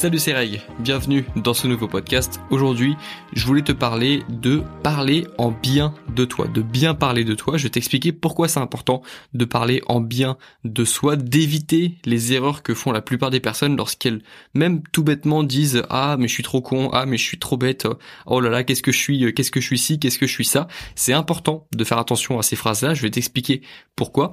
Salut c'est Reg, bienvenue dans ce nouveau podcast. Aujourd'hui, je voulais te parler de parler en bien de toi, de bien parler de toi. Je vais t'expliquer pourquoi c'est important de parler en bien de soi, d'éviter les erreurs que font la plupart des personnes lorsqu'elles, même tout bêtement, disent ah mais je suis trop con, ah mais je suis trop bête, oh là là qu'est-ce que je suis, qu'est-ce que je suis ci, qu'est-ce que je suis ça? C'est important de faire attention à ces phrases-là. Je vais t'expliquer pourquoi.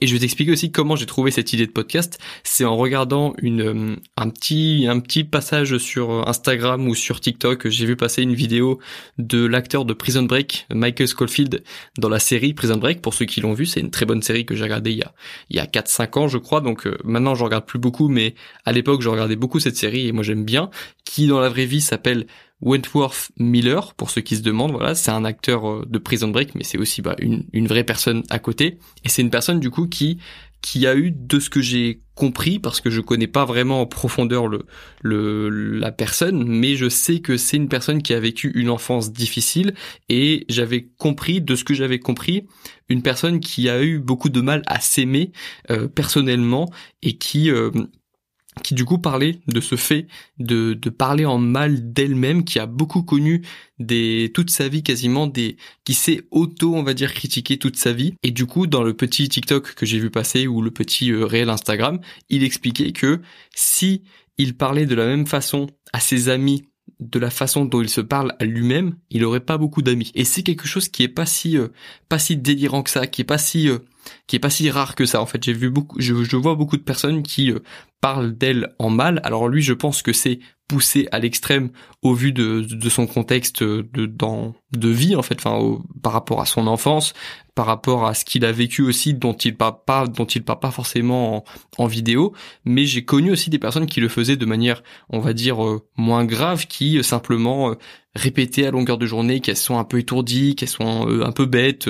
Et je vais t'expliquer aussi comment j'ai trouvé cette idée de podcast. C'est en regardant une euh, un petit un petit passage sur Instagram ou sur TikTok. J'ai vu passer une vidéo de l'acteur de Prison Break, Michael Scofield, dans la série Prison Break. Pour ceux qui l'ont vu, c'est une très bonne série que j'ai regardée il y a il y a quatre cinq ans, je crois. Donc euh, maintenant, je regarde plus beaucoup, mais à l'époque, je regardais beaucoup cette série et moi j'aime bien. Qui dans la vraie vie s'appelle Wentworth Miller, pour ceux qui se demandent, voilà, c'est un acteur euh, de Prison Break, mais c'est aussi bah, une, une, vraie personne à côté. Et c'est une personne du coup qui qui a eu, de ce que j'ai compris, parce que je connais pas vraiment en profondeur le, le la personne, mais je sais que c'est une personne qui a vécu une enfance difficile et j'avais compris, de ce que j'avais compris, une personne qui a eu beaucoup de mal à s'aimer euh, personnellement et qui euh, qui du coup parlait de ce fait de, de parler en mal d'elle-même, qui a beaucoup connu des toute sa vie quasiment des qui s'est auto on va dire critiqué toute sa vie et du coup dans le petit TikTok que j'ai vu passer ou le petit euh, réel Instagram, il expliquait que si il parlait de la même façon à ses amis de la façon dont il se parle à lui-même, il aurait pas beaucoup d'amis. Et c'est quelque chose qui est pas si euh, pas si délirant que ça, qui est pas si euh, qui est pas si rare que ça. En fait, j'ai vu beaucoup, je, je, vois beaucoup de personnes qui parle d'elle en mal. Alors lui, je pense que c'est poussé à l'extrême au vu de, de son contexte de, dans, de vie en fait, enfin par rapport à son enfance, par rapport à ce qu'il a vécu aussi, dont il parle pas, dont il parle pas forcément en, vidéo. Mais j'ai connu aussi des personnes qui le faisaient de manière, on va dire, euh, moins grave, qui euh, simplement euh, répétaient à longueur de journée qu'elles sont un peu étourdies, qu'elles sont un peu bêtes,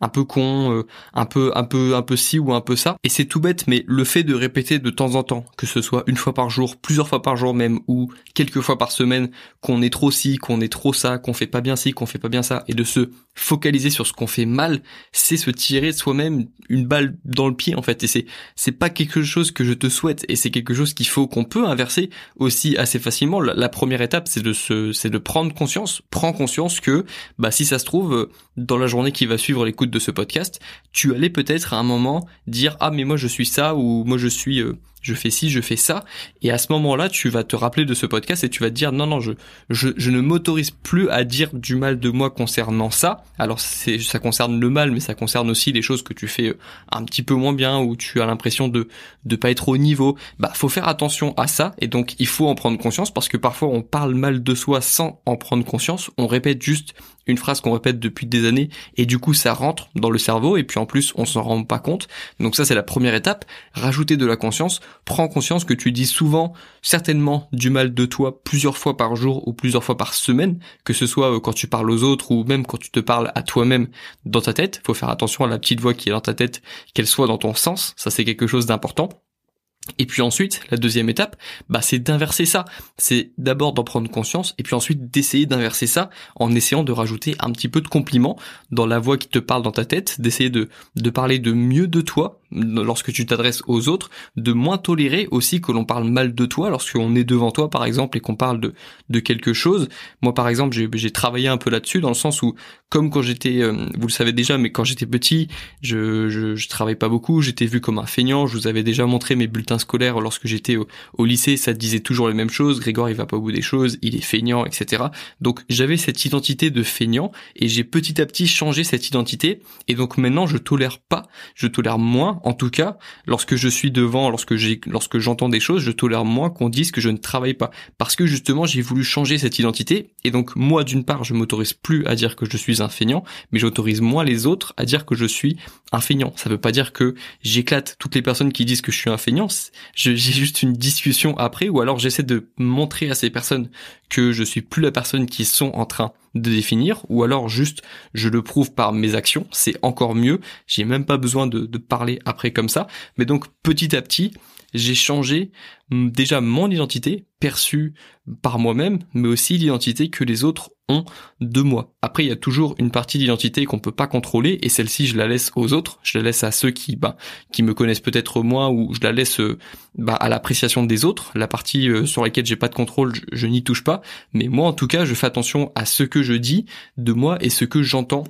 un peu cons, un peu, un peu, un peu ci ou un peu ça. Et c'est tout bête, mais le fait de répéter de temps en temps que ce soit une fois par jour, plusieurs fois par jour même, ou quelques fois par semaine, qu'on est trop ci, qu'on est trop ça, qu'on fait pas bien ci, qu'on fait pas bien ça, et de se focaliser sur ce qu'on fait mal, c'est se tirer soi-même une balle dans le pied en fait. Et c'est c'est pas quelque chose que je te souhaite, et c'est quelque chose qu'il faut qu'on peut inverser aussi assez facilement. La, première étape, c'est de se, c'est de prendre conscience, prends conscience que, bah si ça se trouve, dans la journée qui va suivre l'écoute de ce podcast, tu allais peut-être à un moment dire ah mais moi je suis ça ou moi je suis euh, je fais ci, je fais ça, et à ce moment-là, tu vas te rappeler de ce podcast et tu vas te dire non, non, je, je, je ne m'autorise plus à dire du mal de moi concernant ça. Alors c'est, ça concerne le mal, mais ça concerne aussi les choses que tu fais euh, un petit peu moins bien ou tu as l'impression de de pas être au niveau. Bah, faut faire attention à ça et donc il faut en prendre conscience parce que parfois on parle mal de soi sans en prendre conscience. On répète juste une phrase qu'on répète depuis des années et du coup ça rentre dans le cerveau et puis en plus on s'en rend pas compte. Donc ça c'est la première étape. Rajouter de la conscience. Prends conscience que tu dis souvent certainement du mal de toi plusieurs fois par jour ou plusieurs fois par semaine, que ce soit euh, quand tu parles aux autres ou même quand tu te parles à toi-même dans ta tête. Faut faire attention à la petite voix qui est dans ta tête, qu'elle soit dans ton sens. Ça c'est quelque chose d'important. Et puis ensuite, la deuxième étape, bah, c'est d'inverser ça. C'est d'abord d'en prendre conscience et puis ensuite d'essayer d'inverser ça en essayant de rajouter un petit peu de compliments dans la voix qui te parle dans ta tête, d'essayer de, de parler de mieux de toi lorsque tu t'adresses aux autres, de moins tolérer aussi que l'on parle mal de toi lorsqu'on est devant toi par exemple et qu'on parle de, de quelque chose. Moi par exemple, j'ai travaillé un peu là-dessus dans le sens où, comme quand j'étais, euh, vous le savez déjà, mais quand j'étais petit, je, je, je travaillais pas beaucoup, j'étais vu comme un feignant, je vous avais déjà montré mes bulletins scolaires lorsque j'étais au, au, lycée, ça disait toujours les mêmes choses, Grégoire il va pas au bout des choses, il est feignant, etc. Donc j'avais cette identité de feignant et j'ai petit à petit changé cette identité et donc maintenant je tolère pas, je tolère moins en tout cas, lorsque je suis devant, lorsque j'ai, lorsque j'entends des choses, je tolère moins qu'on dise que je ne travaille pas, parce que justement j'ai voulu changer cette identité, et donc moi d'une part je m'autorise plus à dire que je suis un feignant, mais j'autorise moins les autres à dire que je suis un feignant. Ça veut pas dire que j'éclate toutes les personnes qui disent que je suis un feignant. J'ai juste une discussion après, ou alors j'essaie de montrer à ces personnes que je suis plus la personne qui sont en train de définir, ou alors juste je le prouve par mes actions, c'est encore mieux, j'ai même pas besoin de, de, parler après comme ça, mais donc petit à petit, j'ai changé déjà mon identité perçue par moi-même, mais aussi l'identité que les autres ont de moi. Après, il y a toujours une partie d'identité qu'on peut pas contrôler, et celle-ci, je la laisse aux autres. Je la laisse à ceux qui, bah, qui me connaissent peut-être moins, ou je la laisse, euh, bah, à l'appréciation des autres. La partie euh, sur laquelle j'ai pas de contrôle, je n'y touche pas. Mais moi, en tout cas, je fais attention à ce que je dis de moi et ce que j'entends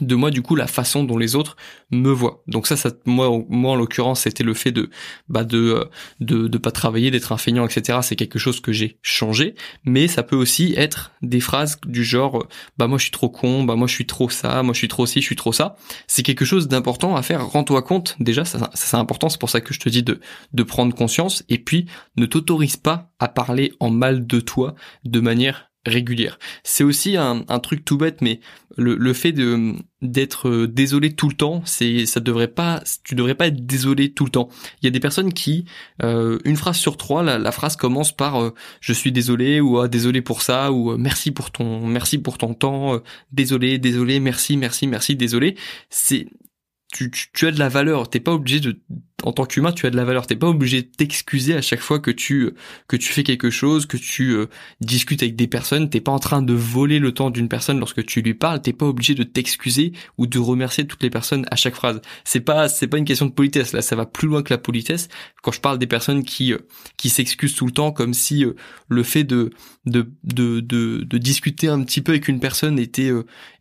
de moi du coup la façon dont les autres me voient. Donc ça ça moi moi en l'occurrence c'était le fait de bah de euh, de de pas travailler d'être un feignant etc c'est quelque chose que j'ai changé. Mais ça peut aussi être des phrases du genre bah moi je suis trop con. Bah moi je suis trop ça. Moi je suis trop ci. Je suis trop ça c'est quelque chose d'important à faire. Rends-toi compte. Déjà ça, ça c'est important. C'est pour ça que je te dis de de prendre conscience. Et puis ne t'autorise pas à parler en mal de toi de manière régulière. C'est aussi un, un, truc tout bête, mais le, le fait de d'être euh, désolé tout le temps, c'est ça devrait pas, tu devrais pas être désolé tout le temps. Il y a des personnes qui, euh, une phrase sur trois, la, la phrase commence par euh, je suis désolé ou ah, désolé pour ça ou merci pour ton merci pour ton temps, désolé désolé merci merci merci désolé. C'est tu, tu, tu, as de la valeur. T'es pas obligé de, en tant qu'humain, tu as de la valeur. T'es pas obligé de t'excuser à chaque fois que tu que tu fais quelque chose, que tu euh, discutes avec des personnes. T'es pas en train de voler le temps d'une personne lorsque tu lui parles. T'es pas obligé de t'excuser ou de remercier toutes les personnes à chaque phrase. C'est pas c'est pas une question de politesse. Là, ça va plus loin que la politesse. Quand je parle des personnes qui euh, qui s'excusent tout le temps, comme si euh, le fait de de, de de de discuter un petit peu avec une personne était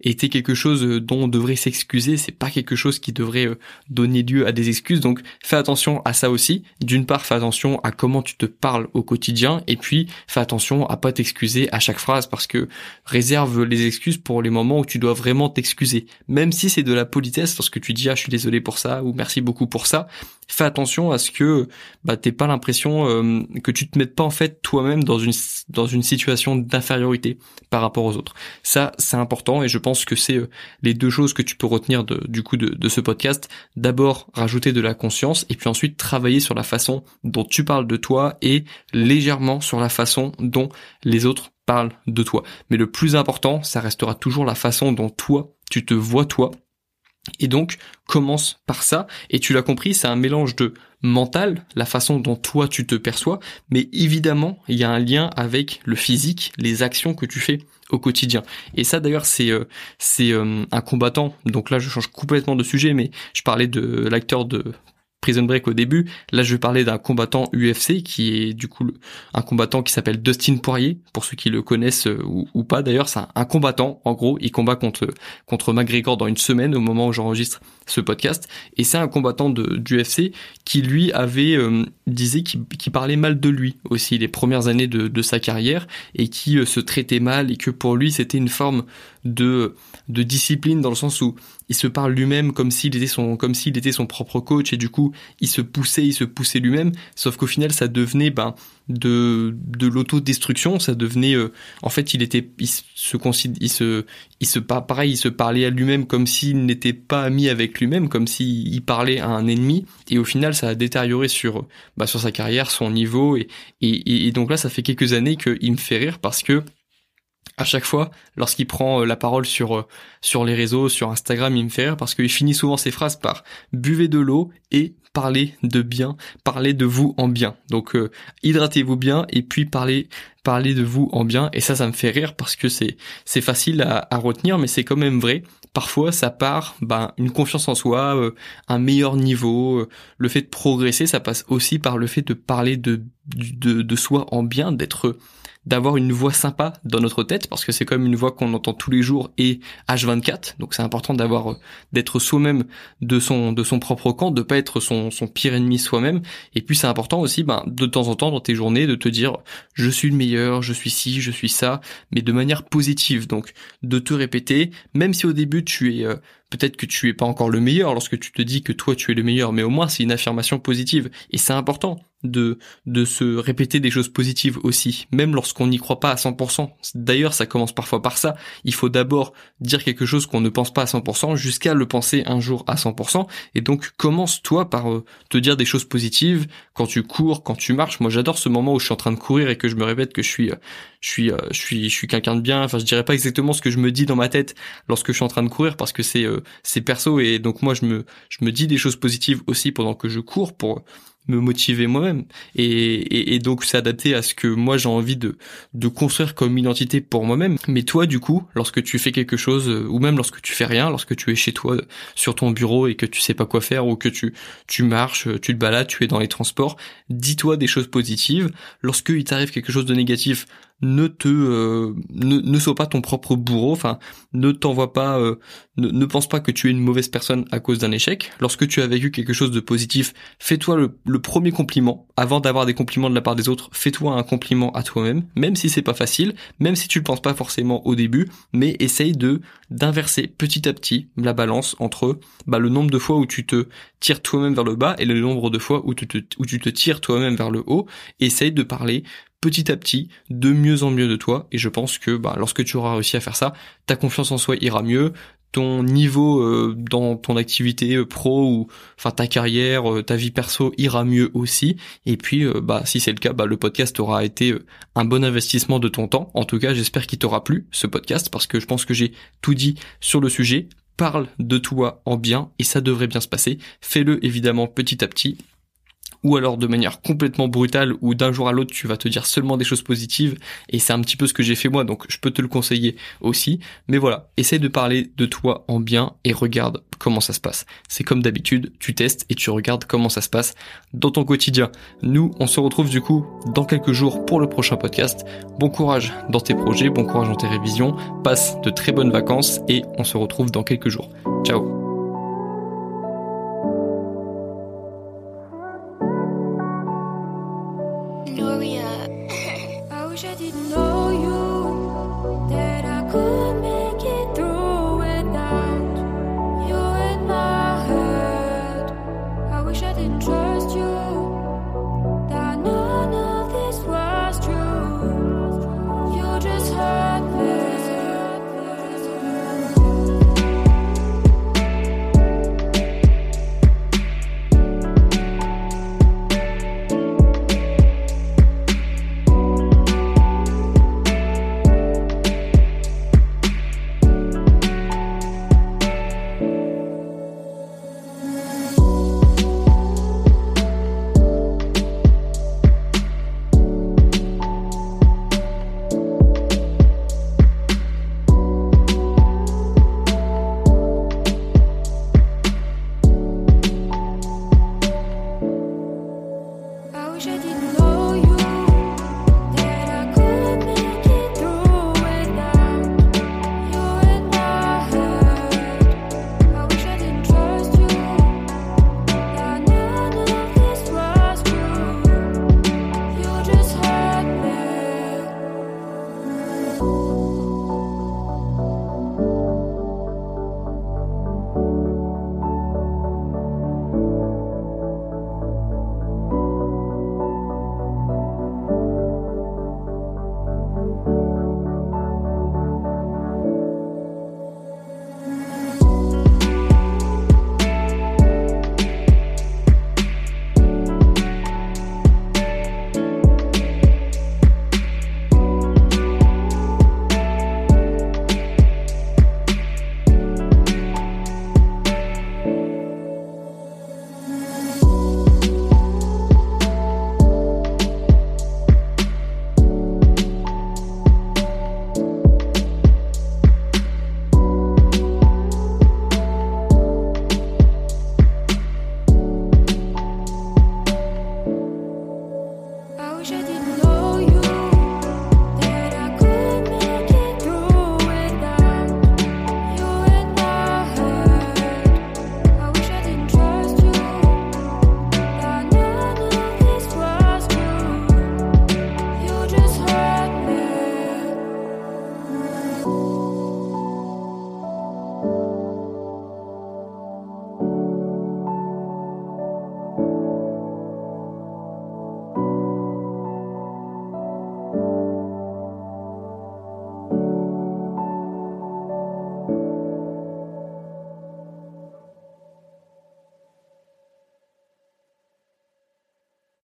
était quelque chose dont on devrait s'excuser. C'est pas quelque chose qui devrait donner lieu à des excuses. Donc fais attention à ça aussi. D'une part, fais attention à comment tu te parles au quotidien, et puis fais attention à pas t'excuser à chaque phrase parce que réserve les excuses pour les moments où tu dois vraiment t'excuser. Même si c'est de la politesse, lorsque tu dis ah je suis désolé pour ça ou merci beaucoup pour ça, fais attention à ce que bah t'aies pas l'impression euh, que tu te mettes pas en fait toi-même dans une dans une situation d'infériorité par rapport aux autres. Ça c'est important et je pense que c'est euh, les deux choses que tu peux retenir du coup de ce podcast. D'abord rajouter de la conscience et puis ensuite travailler sur la façon dont tu parles de toi et légèrement sur la façon dont les autres parlent de toi. Mais le plus important, ça restera toujours la façon dont toi tu te vois toi et donc, commence par ça. Et tu l'as compris, c'est un mélange de mental, la façon dont toi tu te perçois, mais évidemment, il y a un lien avec le physique, les actions que tu fais au quotidien. Et ça d'ailleurs, c'est euh, c'est euh, un combattant. Donc là, je change complètement de sujet, mais je parlais de l'acteur de Prison Break au début. Là, je vais parler d'un combattant UFC qui est du coup un combattant qui s'appelle Dustin Poirier. Pour ceux qui le connaissent euh, ou, pas, d'ailleurs, c'est un, combattant. En gros, il combat contre contre McGregor dans une semaine au moment où j'enregistre ce podcast. Et c'est un combattant d'UFC qui lui avait euh, disait qu'il parlait mal de lui aussi les premières années de, de sa carrière et qui euh, se traitait mal et que pour lui c'était une forme de de discipline dans le sens où il se parle lui-même comme s'il était son comme s'il était son propre coach et du coup il se poussait il se poussait lui-même. Sauf qu'au final ça devenait ben de de l'autodestruction. Ça devenait euh, en fait il était il se il se il se pareil il se parlait à lui-même comme s'il n'était pas ami avec lui-même comme s'il parlait à un ennemi. Et au final ça a détérioré sur bah, sur sa carrière son niveau. Et, et et donc là ça fait quelques années qu'il me fait rire parce que à chaque fois, lorsqu'il prend euh, la parole sur euh, sur les réseaux, sur Instagram, il me fait rire parce qu'il finit souvent ses phrases par buvez de l'eau et parlez de bien, parlez de vous en bien. Donc euh, hydratez-vous bien et puis parlez parlez de vous en bien. Et ça, ça me fait rire parce que c'est c'est facile à, retenir, mais c'est quand même vrai. Parfois, ça part ben, une confiance en soi, un meilleur niveau, le fait de progresser, ça passe aussi par le fait de parler de, de soi en bien, d'être d'avoir une voix sympa dans notre tête parce que c'est comme une voix qu'on entend tous les jours et H24 donc c'est important d'avoir euh, d'être soi-même de son de son propre camp de pas être son son pire ennemi soi-même. Et puis c'est important aussi ben de temps en temps dans tes journées de te dire je suis le meilleur je suis ci je suis ça mais de manière positive. Donc de te répéter même si au début tu es euh, peut-être que tu es pas encore le meilleur lorsque tu te dis que toi tu es le meilleur mais au moins c'est une affirmation positive et c'est important de de se répéter des choses positives aussi, même lorsqu'on n'y croit pas à 100%. D'ailleurs, ça commence parfois par ça. Il faut d'abord dire quelque chose qu'on ne pense pas à 100% jusqu'à le penser un jour à 100%. Et donc, commence toi par euh, te dire des choses positives quand tu cours, quand tu marches. Moi, j'adore ce moment où je suis en train de courir et que je me répète que je suis, euh, je suis, euh, je suis, je suis quelqu'un de bien. Enfin, je dirais pas exactement ce que je me dis dans ma tête lorsque je suis en train de courir parce que c'est, c'est perso et donc moi, je me, je me dis des choses positives aussi pendant que je cours pour me motiver moi-même. Et, et, donc c'est adapté à ce que moi j'ai envie de, de construire comme identité pour moi-même. Mais toi, du coup, lorsque tu fais quelque chose, euh, ou même lorsque tu fais rien, lorsque tu es chez toi sur ton bureau et que tu sais pas quoi faire, ou que tu, tu marches, tu te balades, tu es dans les transports, dis-toi des choses positives. Lorsque il t'arrive quelque chose de négatif, ne te euh, ne, ne sois pas ton propre bourreau enfin ne t'envoie pas euh, ne, ne, pense pas que tu es une mauvaise personne à cause d'un échec. Lorsque tu as vécu quelque chose de positif fais-toi le, le, premier compliment avant d'avoir des compliments de la part des autres. Fais-toi un compliment à toi-même même si c'est pas facile même si tu le penses pas forcément au début mais essaye de d'inverser petit à petit la balance entre bah, le nombre de fois où tu te tires toi-même vers le bas et le nombre de fois où tu te, où tu te tires toi-même vers le haut. Essaye de parler petit à petit de mieux en mieux de toi et je pense que bah, lorsque tu auras réussi à faire ça, ta confiance en soi ira mieux, ton niveau euh, dans ton activité euh, pro ou enfin ta carrière, euh, ta vie perso ira mieux aussi et puis bah si c'est le cas, bah le podcast aura été un bon investissement de ton temps. En tout cas, j'espère qu'il t'aura plu ce podcast parce que je pense que j'ai tout dit sur le sujet. Parle de toi en bien et ça devrait bien se passer. Fais-le évidemment petit à petit ou alors de manière complètement brutale où d'un jour à l'autre tu vas te dire seulement des choses positives. Et c'est un petit peu ce que j'ai fait moi. Donc je peux te le conseiller aussi. Mais voilà. Essaye de parler de toi en bien et regarde comment ça se passe. C'est comme d'habitude. Tu testes et tu regardes comment ça se passe dans ton quotidien. Nous on se retrouve du coup dans quelques jours pour le prochain podcast. Bon courage dans tes projets. Bon courage dans tes révisions. Passe de très bonnes vacances et on se retrouve dans quelques jours. Ciao